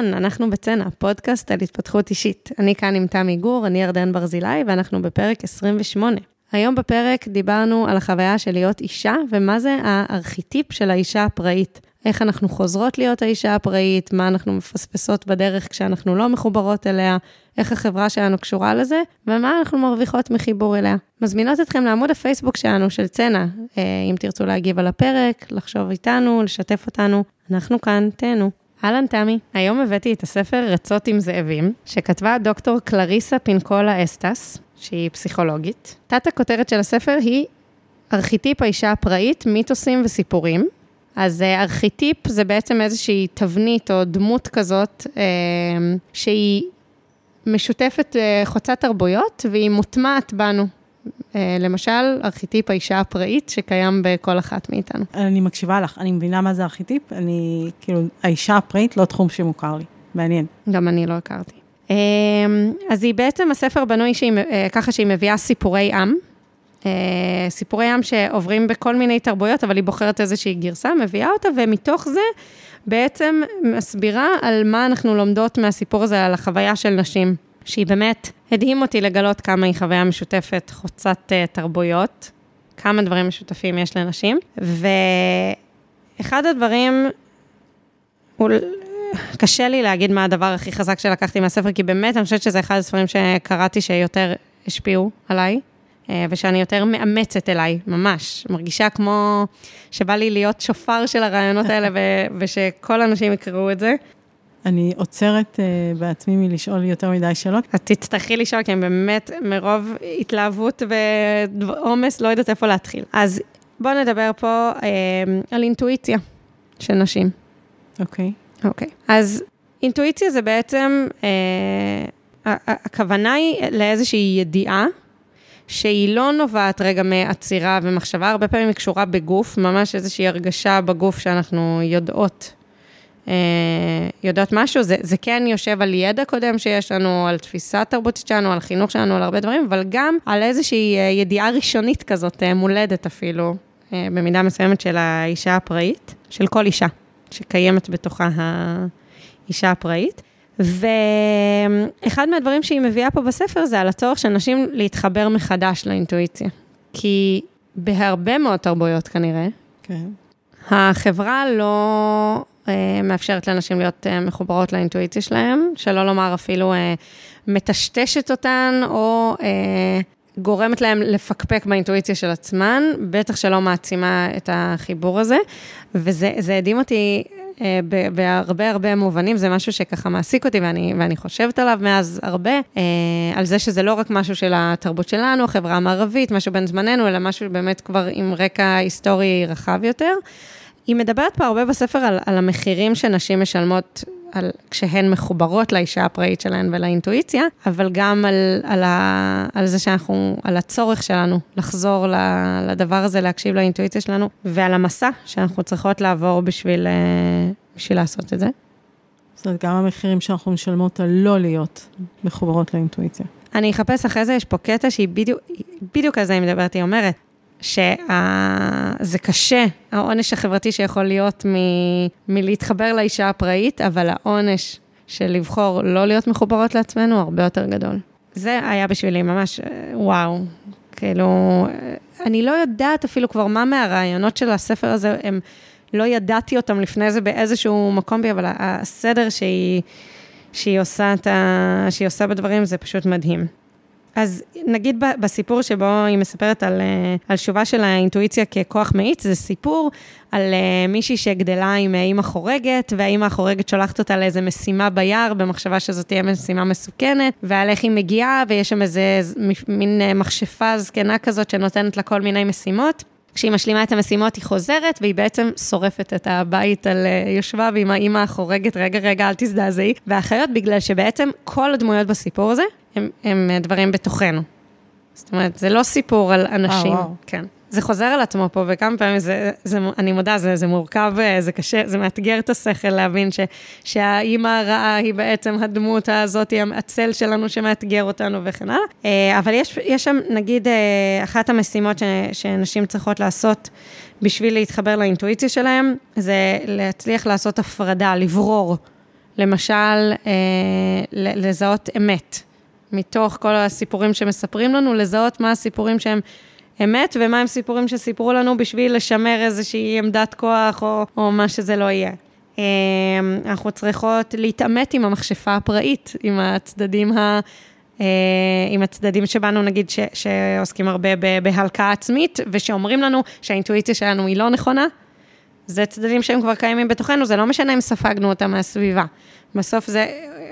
אהלן, אנחנו בצנע, פודקאסט על התפתחות אישית. אני כאן עם תמי גור, אני ירדן ברזילי, ואנחנו בפרק 28. היום בפרק דיברנו על החוויה של להיות אישה, ומה זה הארכיטיפ של האישה הפראית. איך אנחנו חוזרות להיות האישה הפראית, מה אנחנו מפספסות בדרך כשאנחנו לא מחוברות אליה, איך החברה שלנו קשורה לזה, ומה אנחנו מרוויחות מחיבור אליה. מזמינות אתכם לעמוד הפייסבוק שלנו, של צנע, אה, אם תרצו להגיב על הפרק, לחשוב איתנו, לשתף אותנו, אנחנו כאן, תהנו. אהלן תמי, היום הבאתי את הספר רצות עם זאבים, שכתבה דוקטור קלריסה פינקולה אסטס, שהיא פסיכולוגית. תת הכותרת של הספר היא ארכיטיפ האישה הפראית, מיתוסים וסיפורים. אז אה, ארכיטיפ זה בעצם איזושהי תבנית או דמות כזאת, אה, שהיא משותפת, אה, חוצת תרבויות, והיא מוטמעת בנו. למשל, ארכיטיפ האישה הפראית שקיים בכל אחת מאיתנו. אני מקשיבה לך, אני מבינה מה זה ארכיטיפ, אני, כאילו, האישה הפראית לא תחום שמוכר לי, מעניין. גם אני לא הכרתי. אז היא בעצם, הספר בנוי שהיא, ככה שהיא מביאה סיפורי עם, אה, סיפורי ים שעוברים בכל מיני תרבויות, אבל היא בוחרת איזושהי גרסה, מביאה אותה, ומתוך זה בעצם מסבירה על מה אנחנו לומדות מהסיפור הזה, על החוויה של נשים, שהיא באמת הדהים אותי לגלות כמה היא חוויה משותפת, חוצת uh, תרבויות, כמה דברים משותפים יש לנשים, ואחד הדברים, הוא... קשה לי להגיד מה הדבר הכי חזק שלקחתי מהספר, כי באמת אני חושבת שזה אחד הספרים שקראתי שיותר השפיעו עליי. אה, ושאני יותר מאמצת אליי, ממש. מרגישה כמו שבא לי להיות שופר של הרעיונות האלה, ו- ושכל האנשים יקראו את זה. אני עוצרת uh, בעצמי מלשאול יותר מדי שאלות. את תצטרכי לשאול, כי הם באמת מרוב התלהבות ועומס, לא יודעת איפה להתחיל. אז בואו נדבר פה uh, על אינטואיציה של נשים. אוקיי. Okay. אוקיי. Okay. אז אינטואיציה זה בעצם, uh, הכוונה היא לאיזושהי ידיעה שהיא לא נובעת רגע מעצירה ומחשבה, הרבה פעמים היא קשורה בגוף, ממש איזושהי הרגשה בגוף שאנחנו יודעות, יודעות משהו, זה, זה כן יושב על ידע קודם שיש לנו, על תפיסה תרבותית שלנו, על חינוך שלנו, על הרבה דברים, אבל גם על איזושהי אה, ידיעה ראשונית כזאת, אה, מולדת אפילו, אה, במידה מסוימת של האישה הפראית, של כל אישה שקיימת בתוכה האישה הפראית. ואחד מהדברים שהיא מביאה פה בספר זה על הצורך של נשים להתחבר מחדש לאינטואיציה. כי בהרבה מאוד תרבויות כנראה, כן. החברה לא אה, מאפשרת לנשים להיות אה, מחוברות לאינטואיציה שלהן, שלא לומר אפילו אה, מטשטשת אותן, או אה, גורמת להן לפקפק באינטואיציה של עצמן, בטח שלא מעצימה את החיבור הזה. וזה הדהים אותי אה, בהרבה הרבה מובנים, זה משהו שככה מעסיק אותי ואני, ואני חושבת עליו מאז הרבה, אה, על זה שזה לא רק משהו של התרבות שלנו, החברה המערבית, משהו בין זמננו, אלא משהו באמת כבר עם רקע היסטורי רחב יותר. היא מדברת פה הרבה בספר על, על המחירים שנשים משלמות על, כשהן מחוברות לאישה הפראית שלהן ולאינטואיציה, אבל גם על, על, ה, על זה שאנחנו, על הצורך שלנו לחזור לדבר הזה, להקשיב לאינטואיציה שלנו, ועל המסע שאנחנו צריכות לעבור בשביל, אה, בשביל לעשות את זה. זאת אומרת, גם המחירים שאנחנו משלמות על לא להיות מחוברות לאינטואיציה. אני אחפש אחרי זה, יש פה קטע שהיא בדיוק, בדיוק על זה היא מדברת, היא אומרת, שזה קשה, העונש החברתי שיכול להיות מ, מלהתחבר לאישה הפראית, אבל העונש של לבחור לא להיות מחוברות לעצמנו הרבה יותר גדול. זה היה בשבילי ממש, וואו, כאילו, אני לא יודעת אפילו כבר מה מהרעיונות של הספר הזה, הם, לא ידעתי אותם לפני זה באיזשהו מקום בי, אבל הסדר שהיא, שהיא, עושה, ה, שהיא עושה בדברים זה פשוט מדהים. אז נגיד בסיפור שבו היא מספרת על, אה, על שובה של האינטואיציה ככוח מאיץ, זה סיפור על אה, מישהי שגדלה עם אה, אימא חורגת, והאימא החורגת שולחת אותה לאיזה משימה ביער, במחשבה שזאת תהיה משימה מסוכנת, ועל איך היא מגיעה, ויש שם איזה מין מכשפה זקנה כזאת שנותנת לה כל מיני משימות. כשהיא משלימה את המשימות, היא חוזרת, והיא בעצם שורפת את הבית על יושבה, ועם האימא החורגת, רגע, רגע, אל תזדעזעי. והאחיות, בגלל שבעצם כל הדמויות בסיפור הזה, הם, הם דברים בתוכנו. זאת אומרת, זה לא סיפור על אנשים. אה, כן. זה חוזר על עצמו פה, וכמה פעמים זה, זה אני מודה, זה, זה מורכב, אה, זה קשה, זה מאתגר את השכל להבין ש, שהאימא הרעה היא בעצם הדמות הזאת, הצל שלנו שמאתגר אותנו וכן הלאה. אה, אבל יש, יש שם, נגיד, אה, אחת המשימות ש, שנשים צריכות לעשות בשביל להתחבר לאינטואיציה שלהן, זה להצליח לעשות הפרדה, לברור למשל, לזהות אמת. מתוך כל הסיפורים שמספרים לנו, לזהות מה הסיפורים שהם אמת ומה הם סיפורים שסיפרו לנו בשביל לשמר איזושהי עמדת כוח או, או מה שזה לא יהיה. אה, אנחנו צריכות להתעמת עם המכשפה הפראית, עם הצדדים ה... אה, עם הצדדים שבנו, נגיד, ש, שעוסקים הרבה בהלקאה עצמית, ושאומרים לנו שהאינטואיציה שלנו היא לא נכונה, זה צדדים שהם כבר קיימים בתוכנו, זה לא משנה אם ספגנו אותם מהסביבה. בסוף זה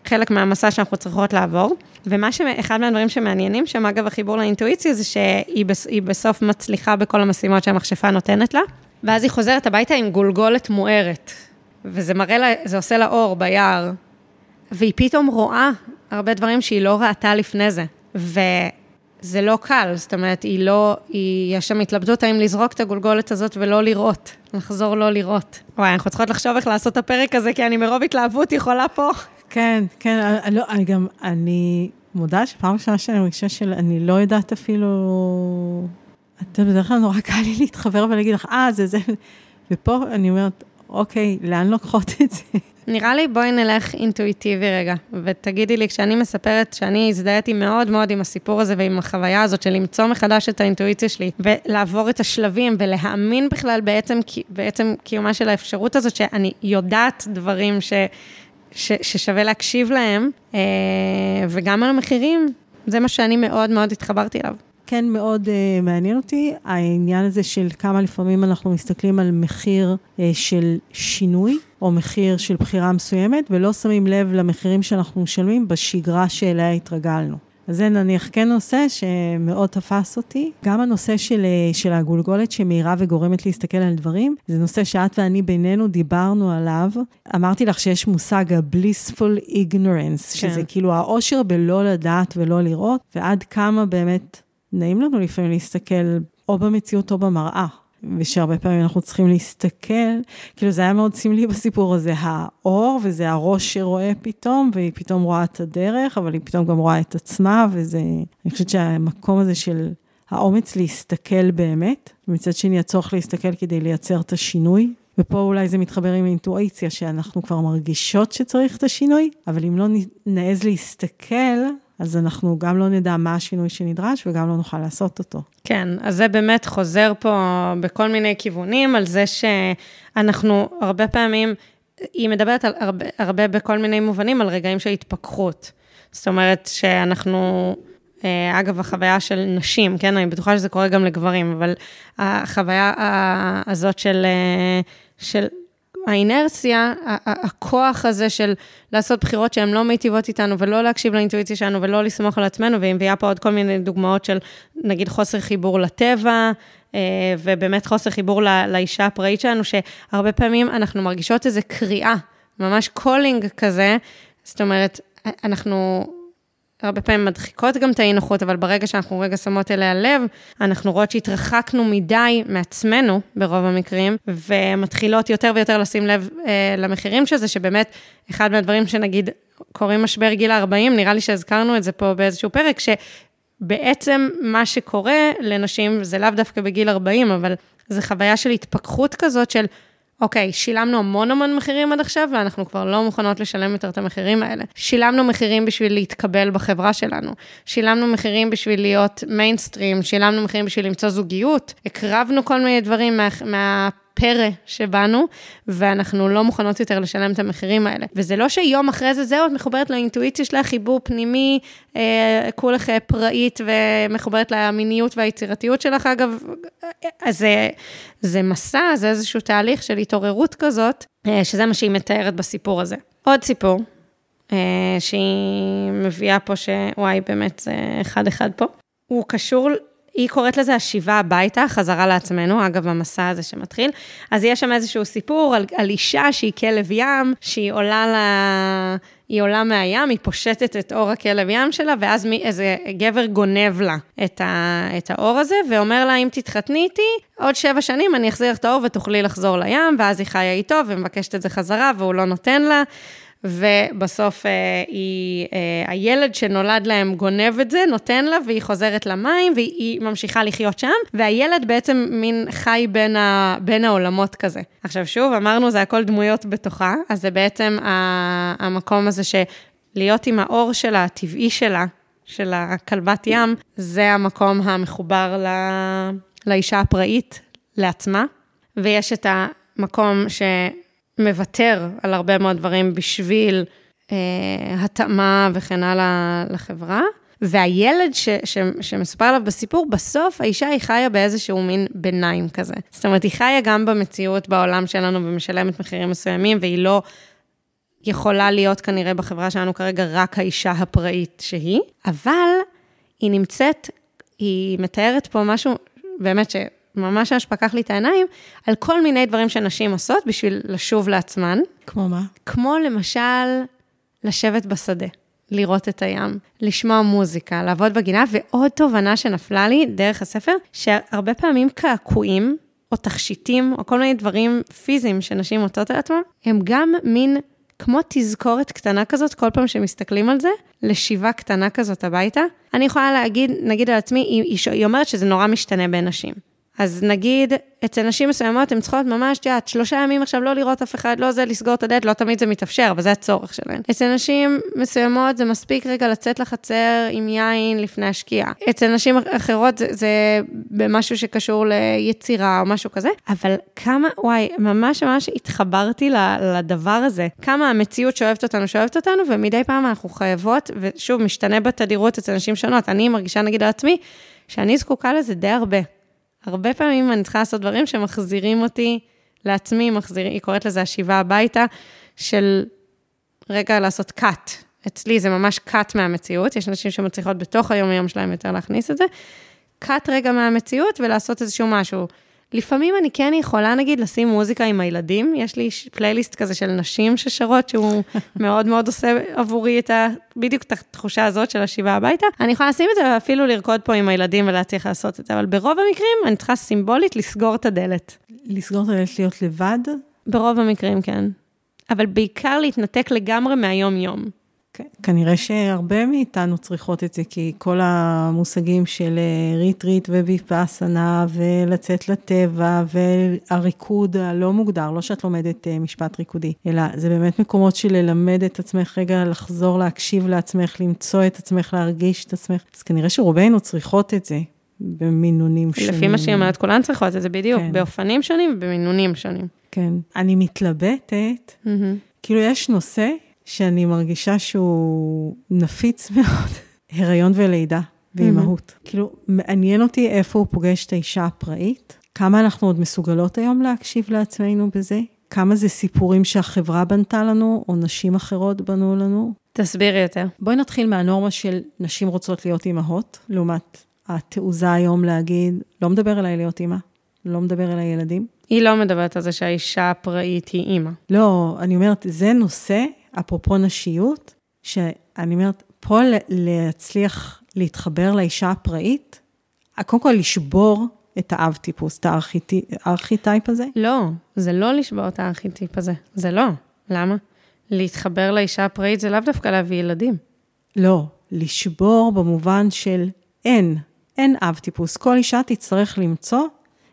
חלק מהמסע שאנחנו צריכות לעבור. ומה ש... אחד מהדברים שמעניינים שם, אגב, החיבור לאינטואיציה, זה שהיא בסוף מצליחה בכל המשימות שהמכשפה נותנת לה, ואז היא חוזרת הביתה עם גולגולת מוארת. וזה מראה לה, זה עושה לה אור ביער, והיא פתאום רואה הרבה דברים שהיא לא ראתה לפני זה. וזה לא קל, זאת אומרת, היא לא, היא, יש שם התלבטות האם לזרוק את הגולגולת הזאת ולא לראות, לחזור לא לראות. וואי, אנחנו צריכות לחשוב איך לעשות את הפרק הזה, כי אני מרוב התלהבות יכולה פה. כן, כן, אני, לא, אני גם, אני מודה שפעם ראשונה שאני מרגישה של, אני לא יודעת אפילו, אתה בדרך כלל נורא קל לי להתחבר ולהגיד לך, אה, זה זה, ופה אני אומרת, אוקיי, לאן לוקחות את זה? נראה לי בואי נלך אינטואיטיבי רגע, ותגידי לי, כשאני מספרת שאני הזדהיתי מאוד מאוד עם הסיפור הזה ועם החוויה הזאת של למצוא מחדש את האינטואיציה שלי, ולעבור את השלבים ולהאמין בכלל בעצם, בעצם קיומה של האפשרות הזאת, שאני יודעת דברים ש... ש, ששווה להקשיב להם, אה, וגם על המחירים, זה מה שאני מאוד מאוד התחברתי אליו. כן מאוד uh, מעניין אותי, העניין הזה של כמה לפעמים אנחנו מסתכלים על מחיר uh, של שינוי, או מחיר של בחירה מסוימת, ולא שמים לב למחירים שאנחנו משלמים בשגרה שאליה התרגלנו. אז זה נניח כן נושא שמאוד תפס אותי. גם הנושא של, אה, של הגולגולת שמאירה וגורמת להסתכל על דברים, זה נושא שאת ואני בינינו דיברנו עליו. אמרתי לך שיש מושג ה-blissful ignorance, כן. שזה כאילו העושר בלא לדעת ולא לראות, ועד כמה באמת נעים לנו לפעמים להסתכל או במציאות או במראה. ושהרבה פעמים אנחנו צריכים להסתכל, כאילו זה היה מאוד סמלי בסיפור הזה, האור, וזה הראש שרואה פתאום, והיא פתאום רואה את הדרך, אבל היא פתאום גם רואה את עצמה, וזה, אני חושבת שהמקום הזה של האומץ להסתכל באמת, ומצד שני הצורך להסתכל כדי לייצר את השינוי, ופה אולי זה מתחבר עם האינטואיציה, שאנחנו כבר מרגישות שצריך את השינוי, אבל אם לא נעז להסתכל, אז אנחנו גם לא נדע מה השינוי שנדרש וגם לא נוכל לעשות אותו. כן, אז זה באמת חוזר פה בכל מיני כיוונים, על זה שאנחנו הרבה פעמים, היא מדברת על הרבה, הרבה בכל מיני מובנים על רגעים של התפכחות. זאת אומרת שאנחנו, אה, אגב, החוויה של נשים, כן, אני בטוחה שזה קורה גם לגברים, אבל החוויה הזאת של, אה, של האינרסיה, הכוח הזה של לעשות בחירות שהן לא מיטיבות איתנו, ולא להקשיב לאינטואיציה שלנו, ולא לסמוך על עצמנו, והיא מביאה פה עוד כל מיני דוגמאות של, נגיד, חוסר חיבור לטבע, אה, ובאמת חוסר חיבור לאישה הפראית שלנו, שהרבה פעמים אנחנו מרגישות איזו קריאה, ממש calling כזה, זאת אומרת, אנחנו הרבה פעמים מדחיקות גם את האי-נוחות, אבל ברגע שאנחנו רגע שמות אליה לב, אנחנו רואות שהתרחקנו מדי מעצמנו, ברוב המקרים, ומתחילות יותר ויותר לשים לב אה, למחירים של זה, שבאמת, אחד מהדברים שנגיד קוראים משבר גיל ה-40, נראה לי שהזכרנו את זה פה באיזשהו פרק, שבעצם מה שקורה לנשים, זה לאו דווקא בגיל 40, אבל זה חוויה של התפכחות כזאת של... אוקיי, שילמנו המון המון מחירים עד עכשיו, ואנחנו כבר לא מוכנות לשלם יותר את המחירים האלה. שילמנו מחירים בשביל להתקבל בחברה שלנו. שילמנו מחירים בשביל להיות מיינסטרים, שילמנו מחירים בשביל למצוא זוגיות. הקרבנו כל מיני דברים מה... מה... פרא שבנו, ואנחנו לא מוכנות יותר לשלם את המחירים האלה. וזה לא שיום אחרי זה, זהו, את מחוברת לאינטואיציה שלך, חיבור פנימי, אה, כולך פראית ומחוברת למיניות והיצירתיות שלך, אגב, אז זה, זה מסע, זה איזשהו תהליך של התעוררות כזאת, אה, שזה מה שהיא מתארת בסיפור הזה. עוד סיפור, אה, שהיא מביאה פה, שוואי, באמת, זה אחד-אחד פה. הוא קשור היא קוראת לזה השיבה הביתה, חזרה לעצמנו, אגב, המסע הזה שמתחיל. אז יש שם איזשהו סיפור על, על אישה שהיא כלב ים, שהיא עולה ל... היא עולה מהים, היא פושטת את אור הכלב ים שלה, ואז מי, איזה גבר גונב לה את, ה, את האור הזה, ואומר לה, אם תתחתני איתי, עוד שבע שנים אני אחזיר את האור ותוכלי לחזור לים, ואז היא חיה איתו ומבקשת את זה חזרה, והוא לא נותן לה. ובסוף אה, היא, אה, הילד שנולד להם גונב את זה, נותן לה, והיא חוזרת למים, והיא ממשיכה לחיות שם, והילד בעצם מין חי בין, ה, בין העולמות כזה. עכשיו שוב, אמרנו, זה הכל דמויות בתוכה, אז זה בעצם המקום הזה שלהיות עם האור שלה, הטבעי שלה, של הכלבת ים, זה המקום המחובר ל... לאישה הפראית לעצמה, ויש את המקום שמוותר על הרבה מאוד דברים בשביל אה, התאמה וכן הלאה לחברה. והילד ש, ש, שמסופר עליו בסיפור, בסוף האישה היא חיה באיזשהו מין ביניים כזה. זאת אומרת, היא חיה גם במציאות בעולם שלנו ומשלמת מחירים מסוימים, והיא לא יכולה להיות כנראה בחברה שלנו כרגע רק האישה הפראית שהיא, אבל היא נמצאת, היא מתארת פה משהו, באמת שממש ממש פקח לי את העיניים, על כל מיני דברים שנשים עושות בשביל לשוב לעצמן. כמו מה? כמו למשל, לשבת בשדה. לראות את הים, לשמוע מוזיקה, לעבוד בגינה, ועוד תובנה שנפלה לי דרך הספר, שהרבה פעמים קעקועים, או תכשיטים, או כל מיני דברים פיזיים שנשים מוטות על עצמם, הם גם מין כמו תזכורת קטנה כזאת, כל פעם שמסתכלים על זה, לשיבה קטנה כזאת הביתה. אני יכולה להגיד, נגיד על עצמי, היא, היא אומרת שזה נורא משתנה בין נשים. אז נגיד, אצל נשים מסוימות הן צריכות ממש, את יודעת, שלושה ימים עכשיו לא לראות אף אחד, לא זה, לסגור את הדלת, לא תמיד זה מתאפשר, אבל זה הצורך שלהן. אצל נשים מסוימות זה מספיק רגע לצאת לחצר עם יין לפני השקיעה. אצל נשים אחרות זה, זה במשהו שקשור ליצירה או משהו כזה, אבל כמה, וואי, ממש ממש התחברתי לדבר הזה. כמה המציאות שאוהבת אותנו, שאוהבת אותנו, ומדי פעם אנחנו חייבות, ושוב, משתנה בתדירות אצל נשים שונות. אני מרגישה נגיד על עצמי, שאני זקוקה לזה די הרבה. הרבה פעמים אני צריכה לעשות דברים שמחזירים אותי לעצמי, מחזירים, היא קוראת לזה השיבה הביתה, של רגע לעשות cut. אצלי זה ממש cut מהמציאות, יש אנשים שמצליחות בתוך היום-יום שלהם יותר להכניס את זה. cut רגע מהמציאות ולעשות איזשהו משהו. לפעמים אני כן יכולה, נגיד, לשים מוזיקה עם הילדים. יש לי פלייליסט כזה של נשים ששרות, שהוא מאוד מאוד עושה עבורי את ה... בדיוק את התחושה הזאת של השיבה הביתה. אני יכולה לשים את זה ואפילו לרקוד פה עם הילדים ולהצליח לעשות את זה, אבל ברוב המקרים אני צריכה סימבולית לסגור את הדלת. לסגור את הדלת להיות לבד? ברוב המקרים, כן. אבל בעיקר להתנתק לגמרי מהיום-יום. כן, כנראה שהרבה מאיתנו צריכות את זה, כי כל המושגים של אה, ריטריט וויפאסנה, ולצאת לטבע, והריקוד הלא מוגדר, לא שאת לומדת אה, משפט ריקודי, אלא זה באמת מקומות של ללמד את עצמך רגע, לחזור להקשיב לעצמך, למצוא את עצמך, להרגיש את עצמך. אז כנראה שרובנו צריכות את זה. במינונים שונים. לפי מה שהיא אומרת, כולן צריכות את זה בדיוק, כן. באופנים שונים ובמינונים שונים. כן. אני מתלבטת, mm-hmm. כאילו יש נושא שאני מרגישה שהוא נפיץ מאוד, הריון ולידה ואימהות. Mm-hmm. כאילו, מעניין אותי איפה הוא פוגש את האישה הפראית, כמה אנחנו עוד מסוגלות היום להקשיב לעצמנו בזה, כמה זה סיפורים שהחברה בנתה לנו, או נשים אחרות בנו לנו. תסבירי יותר. בואי נתחיל מהנורמה של נשים רוצות להיות אימהות, לעומת התעוזה היום להגיד, לא מדבר אליי להיות אימא, לא מדבר אל הילדים. היא לא מדברת על זה שהאישה הפראית היא אימא. לא, אני אומרת, זה נושא אפרופו נשיות, שאני אומרת, פה להצליח להתחבר לאישה הפראית, קודם כל לשבור את האב טיפוס, את הארכיטייפ הזה? לא, זה לא לשבור את הארכיטיפ הזה, זה לא. למה? להתחבר לאישה הפראית זה לאו דווקא להביא ילדים. לא, לשבור במובן של אין, אין אב טיפוס. כל אישה תצטרך למצוא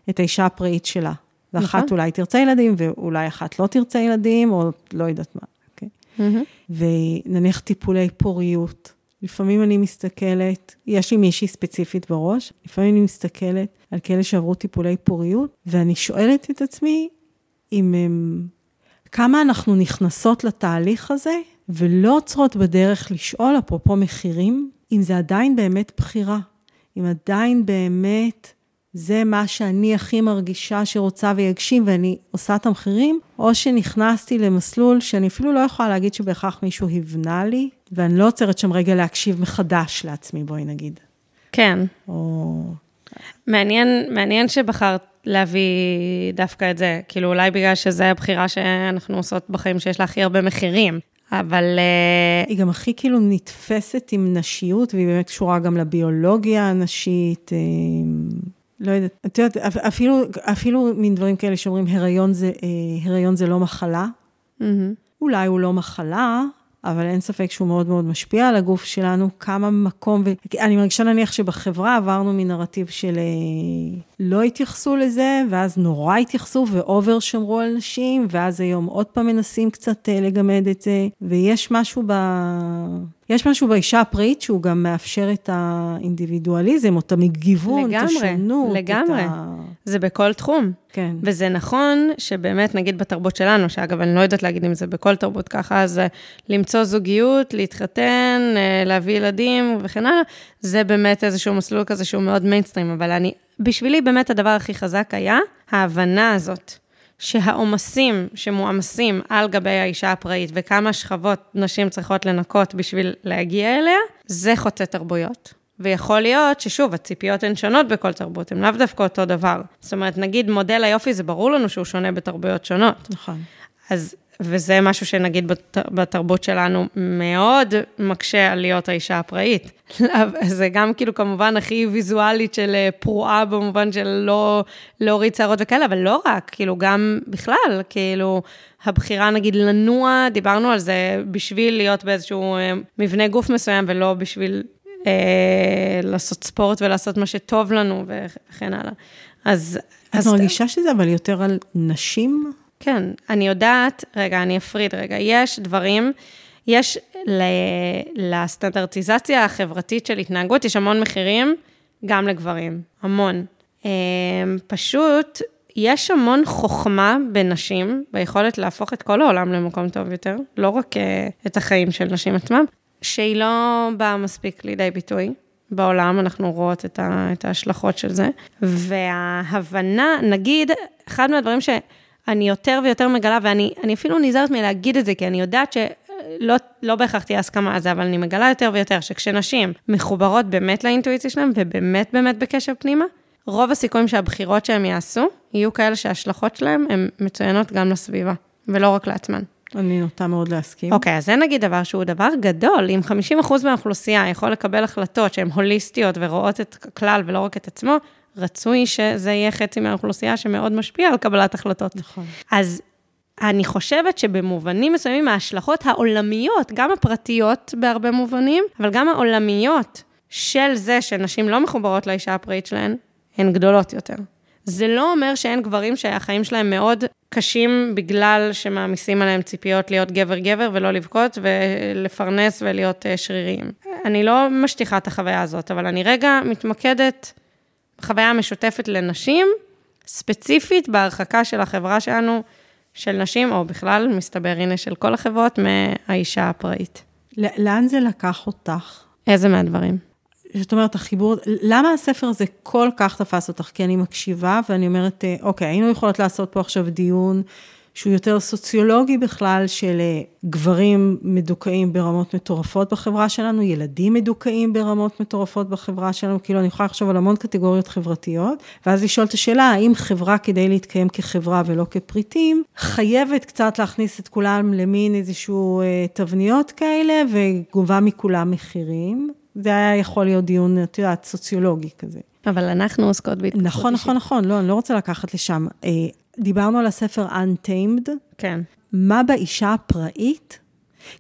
את האישה הפראית שלה. ואחת נכון. אולי תרצה ילדים, ואולי אחת לא תרצה ילדים, או לא יודעת מה. Mm-hmm. ונניח טיפולי פוריות. לפעמים אני מסתכלת, יש לי מישהי ספציפית בראש, לפעמים אני מסתכלת על כאלה שעברו טיפולי פוריות, ואני שואלת את עצמי אם הם, כמה אנחנו נכנסות לתהליך הזה, ולא עוצרות בדרך לשאול, אפרופו מחירים, אם זה עדיין באמת בחירה, אם עדיין באמת זה מה שאני הכי מרגישה שרוצה ויגשים ואני עושה את המחירים, או שנכנסתי למסלול שאני אפילו לא יכולה להגיד שבהכרח מישהו הבנה לי, ואני לא עוצרת שם רגע להקשיב מחדש לעצמי, בואי נגיד. כן. או... מעניין, מעניין שבחרת להביא דווקא את זה, כאילו אולי בגלל שזו הבחירה שאנחנו עושות בחיים שיש לה הכי הרבה מחירים, אבל... אה, היא גם הכי כאילו נתפסת עם נשיות, והיא באמת קשורה גם לביולוגיה הנשית. אה, לא יודעת, את יודעת, אפילו, אפילו מין דברים כאלה שאומרים, הריון זה, אה, הריון זה לא מחלה. Mm-hmm. אולי הוא לא מחלה, אבל אין ספק שהוא מאוד מאוד משפיע על הגוף שלנו, כמה מקום, ואני מרגישה נניח שבחברה עברנו מנרטיב של אה, לא התייחסו לזה, ואז נורא התייחסו ואובר שמרו על נשים, ואז היום עוד פעם מנסים קצת אה, לגמד את זה, ויש משהו ב... יש משהו באישה הפראית שהוא גם מאפשר את האינדיבידואליזם, או את המגיוון, את השונות. לגמרי, לגמרי. ה... זה בכל תחום. כן. וזה נכון שבאמת, נגיד בתרבות שלנו, שאגב, אני לא יודעת להגיד אם זה בכל תרבות ככה, אז למצוא זוגיות, להתחתן, אה, להביא ילדים וכן הלאה, זה באמת איזשהו מסלול כזה שהוא מאוד מיינסטרים, אבל אני, בשבילי באמת הדבר הכי חזק היה ההבנה הזאת. שהעומסים שמועמסים על גבי האישה הפראית וכמה שכבות נשים צריכות לנקות בשביל להגיע אליה, זה חוצה תרבויות. ויכול להיות ששוב, הציפיות הן שונות בכל תרבות, הן לאו דווקא אותו דבר. זאת אומרת, נגיד מודל היופי, זה ברור לנו שהוא שונה בתרבויות שונות. נכון. אז, וזה משהו שנגיד בת, בתרבות שלנו מאוד מקשה על להיות האישה הפראית. זה גם כאילו כמובן הכי ויזואלית של אה, פרועה במובן של לא להוריד שערות וכאלה, אבל לא רק, כאילו גם בכלל, כאילו הבחירה נגיד לנוע, דיברנו על זה בשביל להיות באיזשהו אה, מבנה גוף מסוים ולא בשביל אה, לעשות ספורט ולעשות מה שטוב לנו וכן הלאה. אז... את אז מרגישה שזה אבל יותר על נשים? כן, אני יודעת, רגע, אני אפריד רגע, יש דברים, יש לסטנדרטיזציה החברתית של התנהגות, יש המון מחירים, גם לגברים, המון. אה, פשוט, יש המון חוכמה בנשים, ביכולת להפוך את כל העולם למקום טוב יותר, לא רק אה, את החיים של נשים עצמם, שהיא לא באה מספיק לידי ביטוי. בעולם, אנחנו רואות את, ה, את ההשלכות של זה. וההבנה, נגיד, אחד מהדברים שאני יותר ויותר מגלה, ואני אפילו נזהרת מלהגיד את זה, כי אני יודעת שלא לא בהכרח תהיה הסכמה על זה, אבל אני מגלה יותר ויותר שכשנשים מחוברות באמת לאינטואיציה שלהן, ובאמת באמת בקשר פנימה, רוב הסיכויים שהבחירות שהן יעשו, יהיו כאלה שההשלכות שלהן הן מצוינות גם לסביבה, ולא רק לעצמן. אני נוטה מאוד להסכים. אוקיי, okay, אז זה נגיד דבר שהוא דבר גדול. אם 50% מהאוכלוסייה יכול לקבל החלטות שהן הוליסטיות ורואות את הכלל ולא רק את עצמו, רצוי שזה יהיה חצי מהאוכלוסייה שמאוד משפיע על קבלת החלטות. נכון. אז אני חושבת שבמובנים מסוימים ההשלכות העולמיות, גם הפרטיות בהרבה מובנים, אבל גם העולמיות של זה שנשים לא מחוברות לאישה הפראית שלהן, הן גדולות יותר. זה לא אומר שאין גברים שהחיים שלהם מאוד קשים בגלל שמעמיסים עליהם ציפיות להיות גבר-גבר ולא לבכות ולפרנס ולהיות אה, שריריים. אני לא משטיחה את החוויה הזאת, אבל אני רגע מתמקדת בחוויה המשותפת לנשים, ספציפית בהרחקה של החברה שלנו, של נשים, או בכלל, מסתבר, הנה, של כל החברות, מהאישה הפראית. לאן זה לקח אותך? איזה מהדברים? זאת אומרת, החיבור, למה הספר הזה כל כך תפס אותך? כי אני מקשיבה ואני אומרת, אה, אוקיי, היינו יכולות לעשות פה עכשיו דיון שהוא יותר סוציולוגי בכלל, של אה, גברים מדוכאים ברמות מטורפות בחברה שלנו, ילדים מדוכאים ברמות מטורפות בחברה שלנו, כאילו אני יכולה לחשוב על המון קטגוריות חברתיות, ואז לשאול את השאלה, האם חברה כדי להתקיים כחברה ולא כפריטים, חייבת קצת להכניס את כולם למין איזשהו אה, תבניות כאלה, וגובה מכולם מחירים. זה היה יכול להיות דיון, את יודעת, סוציולוגי כזה. אבל אנחנו עוסקות בהתפתחות נכון, נכון, נכון, לא, אני לא רוצה לקחת לשם. דיברנו על הספר Untamed. כן. מה באישה הפראית?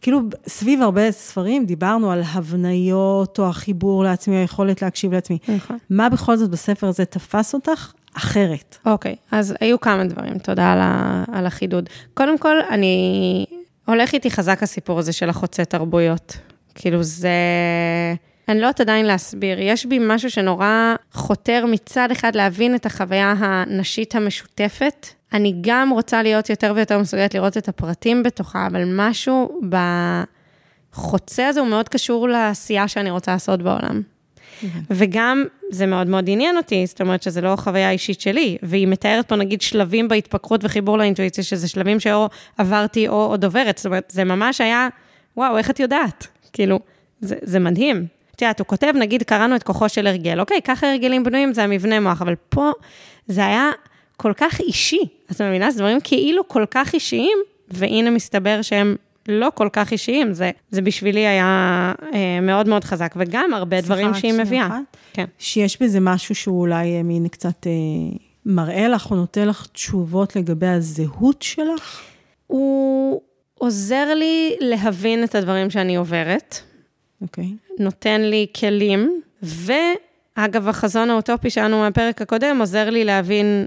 כאילו, סביב הרבה ספרים דיברנו על הבניות, או החיבור לעצמי, היכולת להקשיב לעצמי. נכון. מה בכל זאת בספר הזה תפס אותך אחרת? אוקיי, אז היו כמה דברים, תודה על, ה, על החידוד. קודם כל, אני... הולך איתי חזק הסיפור הזה של החוצה תרבויות. כאילו זה... אני לא יודעת עדיין להסביר, יש בי משהו שנורא חותר מצד אחד להבין את החוויה הנשית המשותפת. אני גם רוצה להיות יותר ויותר מסוגלת לראות את הפרטים בתוכה, אבל משהו בחוצה הזה הוא מאוד קשור לעשייה שאני רוצה לעשות בעולם. Mm-hmm. וגם, זה מאוד מאוד עניין אותי, זאת אומרת שזה לא חוויה אישית שלי, והיא מתארת פה נגיד שלבים בהתפקרות וחיבור לאינטואיציה, שזה שלבים שאו עברתי או עוד עוברת, זאת אומרת, זה ממש היה, וואו, איך את יודעת? כאילו, זה, זה מדהים. את יודעת, הוא כותב, נגיד, קראנו את כוחו של הרגל, אוקיי, ככה הרגלים בנויים, זה המבנה מוח, אבל פה זה היה כל כך אישי. את מבינה? זה דברים כאילו כל כך אישיים, והנה מסתבר שהם לא כל כך אישיים, זה, זה בשבילי היה אה, מאוד מאוד חזק, וגם הרבה סליחה, דברים שהיא מביאה. כן. שיש בזה משהו שהוא אולי אה, מין קצת אה, מראה לך או נותן לך תשובות לגבי הזהות שלך? הוא... עוזר לי להבין את הדברים שאני עוברת, אוקיי. נותן לי כלים, ואגב, החזון האוטופי שלנו מהפרק הקודם עוזר לי להבין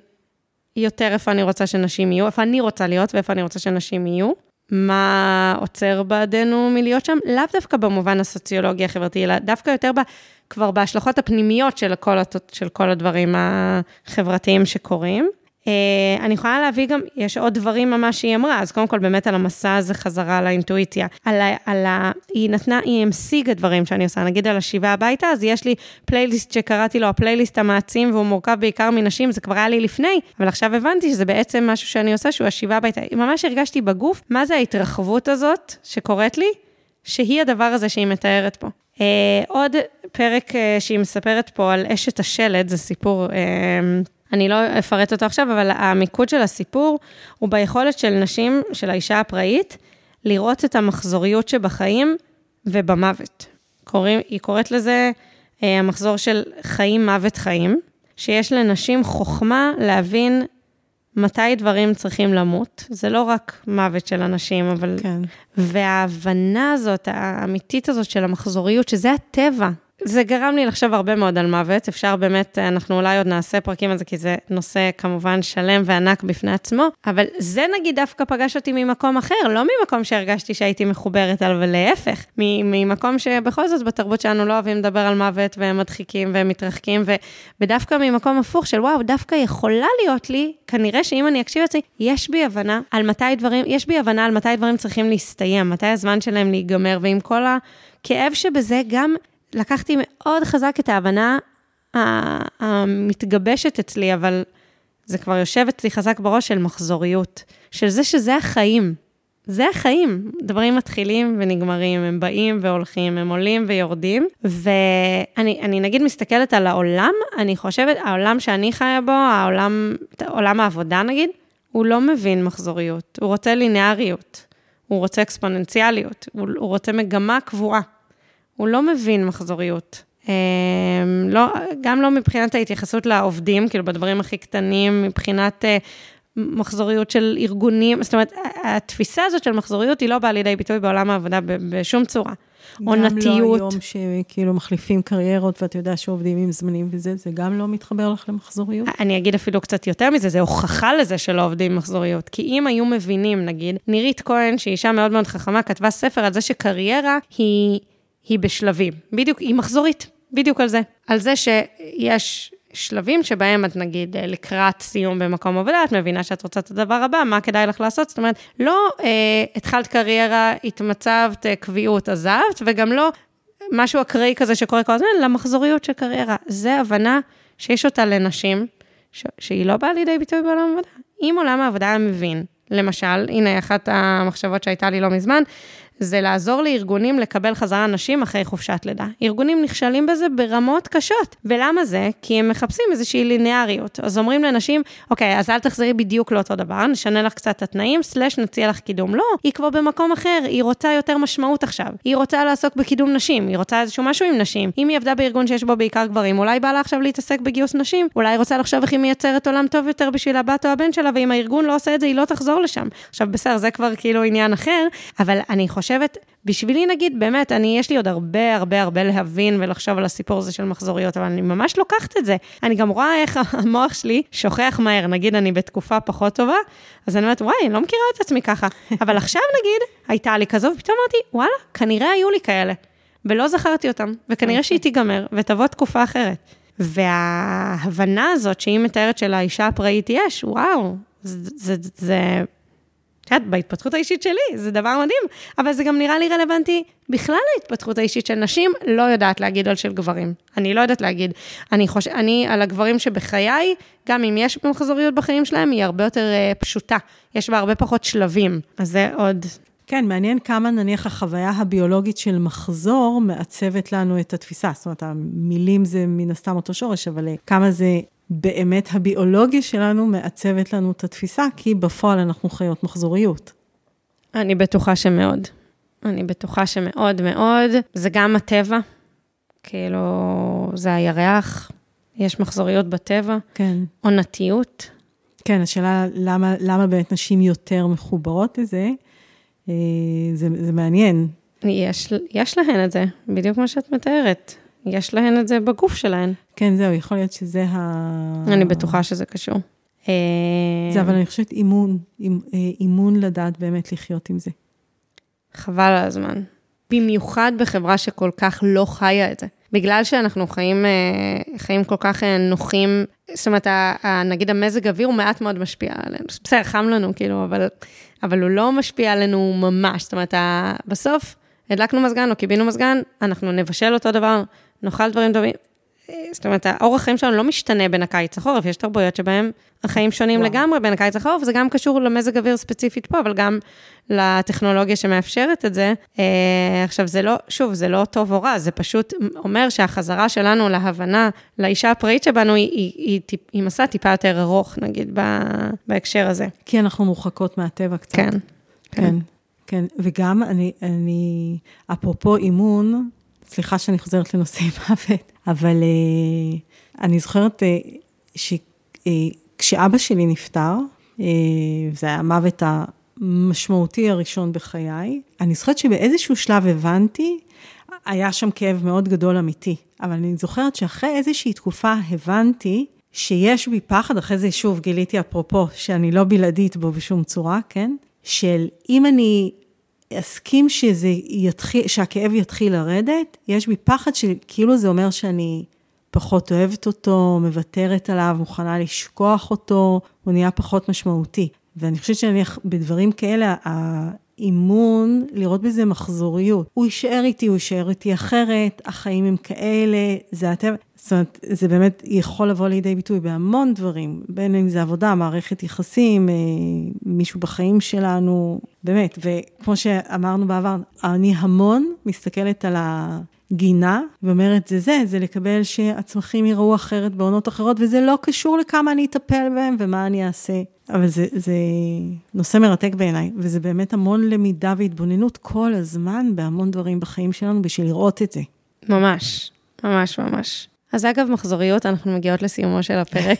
יותר איפה אני רוצה שנשים יהיו, איפה אני רוצה להיות ואיפה אני רוצה שנשים יהיו. מה עוצר בעדנו מלהיות שם, לאו דווקא במובן הסוציולוגי החברתי, אלא דווקא יותר ב, כבר בהשלכות הפנימיות של כל, של כל הדברים החברתיים שקורים. אה, אני יכולה להביא גם, יש עוד דברים ממש שהיא אמרה, אז קודם כל באמת על המסע הזה חזרה לאינטואיציה. על ה, על ה... היא נתנה, היא המשיגה דברים שאני עושה, נגיד על השיבה הביתה, אז יש לי פלייליסט שקראתי לו הפלייליסט המעצים, והוא מורכב בעיקר מנשים, זה כבר היה לי לפני, אבל עכשיו הבנתי שזה בעצם משהו שאני עושה, שהוא השיבה הביתה. ממש הרגשתי בגוף, מה זה ההתרחבות הזאת שקורית לי, שהיא הדבר הזה שהיא מתארת פה. Uh, עוד פרק uh, שהיא מספרת פה על אשת השלד, זה סיפור... אני לא אפרט אותו עכשיו, אבל המיקוד של הסיפור הוא ביכולת של נשים, של האישה הפראית, לראות את המחזוריות שבחיים ובמוות. קוראים, היא קוראת לזה אה, המחזור של חיים, מוות, חיים, שיש לנשים חוכמה להבין מתי דברים צריכים למות. זה לא רק מוות של אנשים, אבל... כן. וההבנה הזאת, האמיתית הזאת של המחזוריות, שזה הטבע, זה גרם לי לחשוב הרבה מאוד על מוות, אפשר באמת, אנחנו אולי עוד נעשה פרקים על זה, כי זה נושא כמובן שלם וענק בפני עצמו, אבל זה נגיד דווקא פגש אותי ממקום אחר, לא ממקום שהרגשתי שהייתי מחוברת אליו, להפך, ממקום שבכל זאת בתרבות שלנו לא אוהבים לדבר על מוות, והם מדחיקים והם מתרחקים, ודווקא ממקום הפוך של וואו, דווקא יכולה להיות לי, כנראה שאם אני אקשיב לעצמי, יש בי הבנה על מתי דברים, יש בי הבנה על מתי דברים צריכים להסתיים, מתי הזמן שלהם להיגמר, ועם כל הכאב שבזה גם לקחתי מאוד חזק את ההבנה המתגבשת אצלי, אבל זה כבר יושב אצלי חזק בראש של מחזוריות, של זה שזה החיים. זה החיים. דברים מתחילים ונגמרים, הם באים והולכים, הם עולים ויורדים. ואני נגיד מסתכלת על העולם, אני חושבת, העולם שאני חיה בו, העולם, עולם העבודה נגיד, הוא לא מבין מחזוריות, הוא רוצה לינאריות, הוא רוצה אקספוננציאליות, הוא, הוא רוצה מגמה קבועה. הוא לא מבין מחזוריות. אמ, לא, גם לא מבחינת ההתייחסות לעובדים, כאילו בדברים הכי קטנים, מבחינת אה, מחזוריות של ארגונים, זאת אומרת, התפיסה הזאת של מחזוריות היא לא באה לידי ביטוי בעולם העבודה בשום צורה. עונתיות. גם לא היום שכאילו מחליפים קריירות ואתה יודע שעובדים עם זמנים וזה, זה גם לא מתחבר לך למחזוריות? אני אגיד אפילו קצת יותר מזה, זה הוכחה לזה שלא עובדים עם מחזוריות. כי אם היו מבינים, נגיד, נירית כהן, שהיא אישה מאוד מאוד חכמה, כתבה ספר על זה שקריירה היא... היא בשלבים. בדיוק, היא מחזורית, בדיוק על זה. על זה שיש שלבים שבהם את נגיד לקראת סיום במקום עבודה, את מבינה שאת רוצה את הדבר הבא, מה כדאי לך לעשות? זאת אומרת, לא אה, התחלת קריירה, התמצבת, אה, קביעות, עזבת, וגם לא משהו אקראי כזה שקורה כל הזמן, למחזוריות של קריירה. זה הבנה שיש אותה לנשים, ש- שהיא לא באה לידי ביטוי בעולם העבודה. אם עולם העבודה היה מבין, למשל, הנה אחת המחשבות שהייתה לי לא מזמן, זה לעזור לארגונים לקבל חזרה נשים אחרי חופשת לידה. ארגונים נכשלים בזה ברמות קשות. ולמה זה? כי הם מחפשים איזושהי ליניאריות. אז אומרים לנשים, אוקיי, אז אל תחזרי בדיוק לאותו דבר, נשנה לך קצת את התנאים, סלש נציע לך קידום. לא, היא כבר במקום אחר, היא רוצה יותר משמעות עכשיו. היא רוצה לעסוק בקידום נשים, היא רוצה איזשהו משהו עם נשים. אם היא עבדה בארגון שיש בו בעיקר גברים, אולי בא לה עכשיו להתעסק בגיוס נשים, אולי היא רוצה לחשוב איך היא מייצרת עולם טוב יותר בשביל הבת או הבן שלה, ואם הארגון לא עושה את זה, היא לא תחזור לשם. עכשיו, בסדר, זה כבר כאילו עניין אחר, אבל אני חושבת, בשבילי נגיד, באמת, אני, יש לי עוד הרבה הרבה הרבה להבין ולחשוב על הסיפור הזה של מחזוריות, אבל אני ממש לוקחת את זה. אני גם רואה איך המוח שלי שוכח מהר, נגיד אני בתקופה פחות טובה, אז אני אומרת, וואי, אני לא מכירה את עצמי ככה. אבל עכשיו נגיד, הייתה לי כזו, ופתאום אמרתי, וואלה, כנראה היו לי כאלה. ולא זכרתי אותם, וכנראה שהיא תיגמר, ותבוא תקופה אחרת. וההבנה הזאת שהיא מתארת של האישה הפראית יש, וואו, זה, זה, זה את יודעת, בהתפתחות האישית שלי, זה דבר מדהים, אבל זה גם נראה לי רלוונטי בכלל להתפתחות האישית של נשים, לא יודעת להגיד על של גברים. אני לא יודעת להגיד. אני חושבת, אני, על הגברים שבחיי, גם אם יש מחזוריות בחיים שלהם, היא הרבה יותר uh, פשוטה. יש בה הרבה פחות שלבים, אז זה עוד... כן, מעניין כמה נניח החוויה הביולוגית של מחזור מעצבת לנו את התפיסה. זאת אומרת, המילים זה מן הסתם אותו שורש, אבל אה, כמה זה באמת הביולוגיה שלנו מעצבת לנו את התפיסה, כי בפועל אנחנו חיות מחזוריות. אני בטוחה שמאוד. אני בטוחה שמאוד מאוד. זה גם הטבע, כאילו, זה הירח, יש מחזוריות בטבע. כן. עונתיות. כן, השאלה למה, למה באמת נשים יותר מחוברות לזה. אה, זה, זה מעניין. יש, יש להן את זה, בדיוק כמו שאת מתארת. יש להן את זה בגוף שלהן. כן, זהו, יכול להיות שזה ה... אני בטוחה שזה קשור. אה, זה, אבל אני חושבת אימון, אימון לדעת באמת לחיות עם זה. חבל על הזמן. במיוחד בחברה שכל כך לא חיה את זה. בגלל שאנחנו חיים, אה, חיים כל כך אה, נוחים, זאת אומרת, נגיד המזג אוויר הוא מעט מאוד משפיע עלינו. בסדר, חם לנו, כאילו, אבל, אבל הוא לא משפיע עלינו ממש. זאת אומרת, בסוף הדלקנו מזגן או קיבינו מזגן, אנחנו נבשל אותו דבר, נאכל דברים טובים. זאת אומרת, האורח חיים שלנו לא משתנה בין הקיץ לחורף, יש תרבויות שבהן החיים שונים וואו. לגמרי בין הקיץ לחורף, וזה גם קשור למזג אוויר ספציפית פה, אבל גם לטכנולוגיה שמאפשרת את זה. אה, עכשיו, זה לא, שוב, זה לא טוב או רע, זה פשוט אומר שהחזרה שלנו להבנה לאישה הפראית שבנו היא, היא, היא, היא, היא מסע טיפה יותר ארוך, נגיד, בהקשר הזה. כי אנחנו מורחקות מהטבע קצת. כן. כן. כן. כן, וגם אני, אני, אפרופו אימון, סליחה שאני חוזרת לנושאי מוות, אבל uh, אני זוכרת uh, שכשאבא uh, שלי נפטר, uh, זה היה המוות המשמעותי הראשון בחיי, אני זוכרת שבאיזשהו שלב הבנתי, היה שם כאב מאוד גדול אמיתי, אבל אני זוכרת שאחרי איזושהי תקופה הבנתי שיש בי פחד, אחרי זה שוב גיליתי אפרופו, שאני לא בלעדית בו בשום צורה, כן? של אם אני אסכים שזה יתחיל, שהכאב יתחיל לרדת, יש בי פחד שכאילו זה אומר שאני פחות אוהבת אותו, מוותרת עליו, מוכנה לשכוח אותו, הוא נהיה פחות משמעותי. ואני חושבת שאני, בדברים כאלה, האימון, לראות בזה מחזוריות. הוא יישאר איתי, הוא יישאר איתי אחרת, החיים הם כאלה, זה הטבע. זאת אומרת, זה באמת יכול לבוא לידי ביטוי בהמון דברים, בין אם זה עבודה, מערכת יחסים, אה, מישהו בחיים שלנו, באמת. וכמו שאמרנו בעבר, אני המון מסתכלת על הגינה ואומרת, זה זה, זה לקבל שהצמחים יראו אחרת בעונות אחרות, וזה לא קשור לכמה אני אטפל בהם ומה אני אעשה. אבל זה, זה נושא מרתק בעיניי, וזה באמת המון למידה והתבוננות כל הזמן בהמון דברים בחיים שלנו בשביל לראות את זה. ממש, ממש ממש. אז אגב, מחזוריות, אנחנו מגיעות לסיומו של הפרק,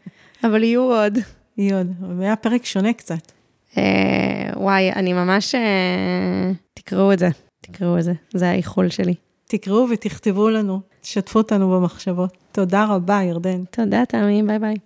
אבל יהיו עוד. יהיו עוד, והיה פרק שונה קצת. אה, וואי, אני ממש... אה, תקראו את זה, תקראו את זה, זה האיחול שלי. תקראו ותכתבו לנו, תשתפו אותנו במחשבות. תודה רבה, ירדן. תודה, תמי, ביי ביי.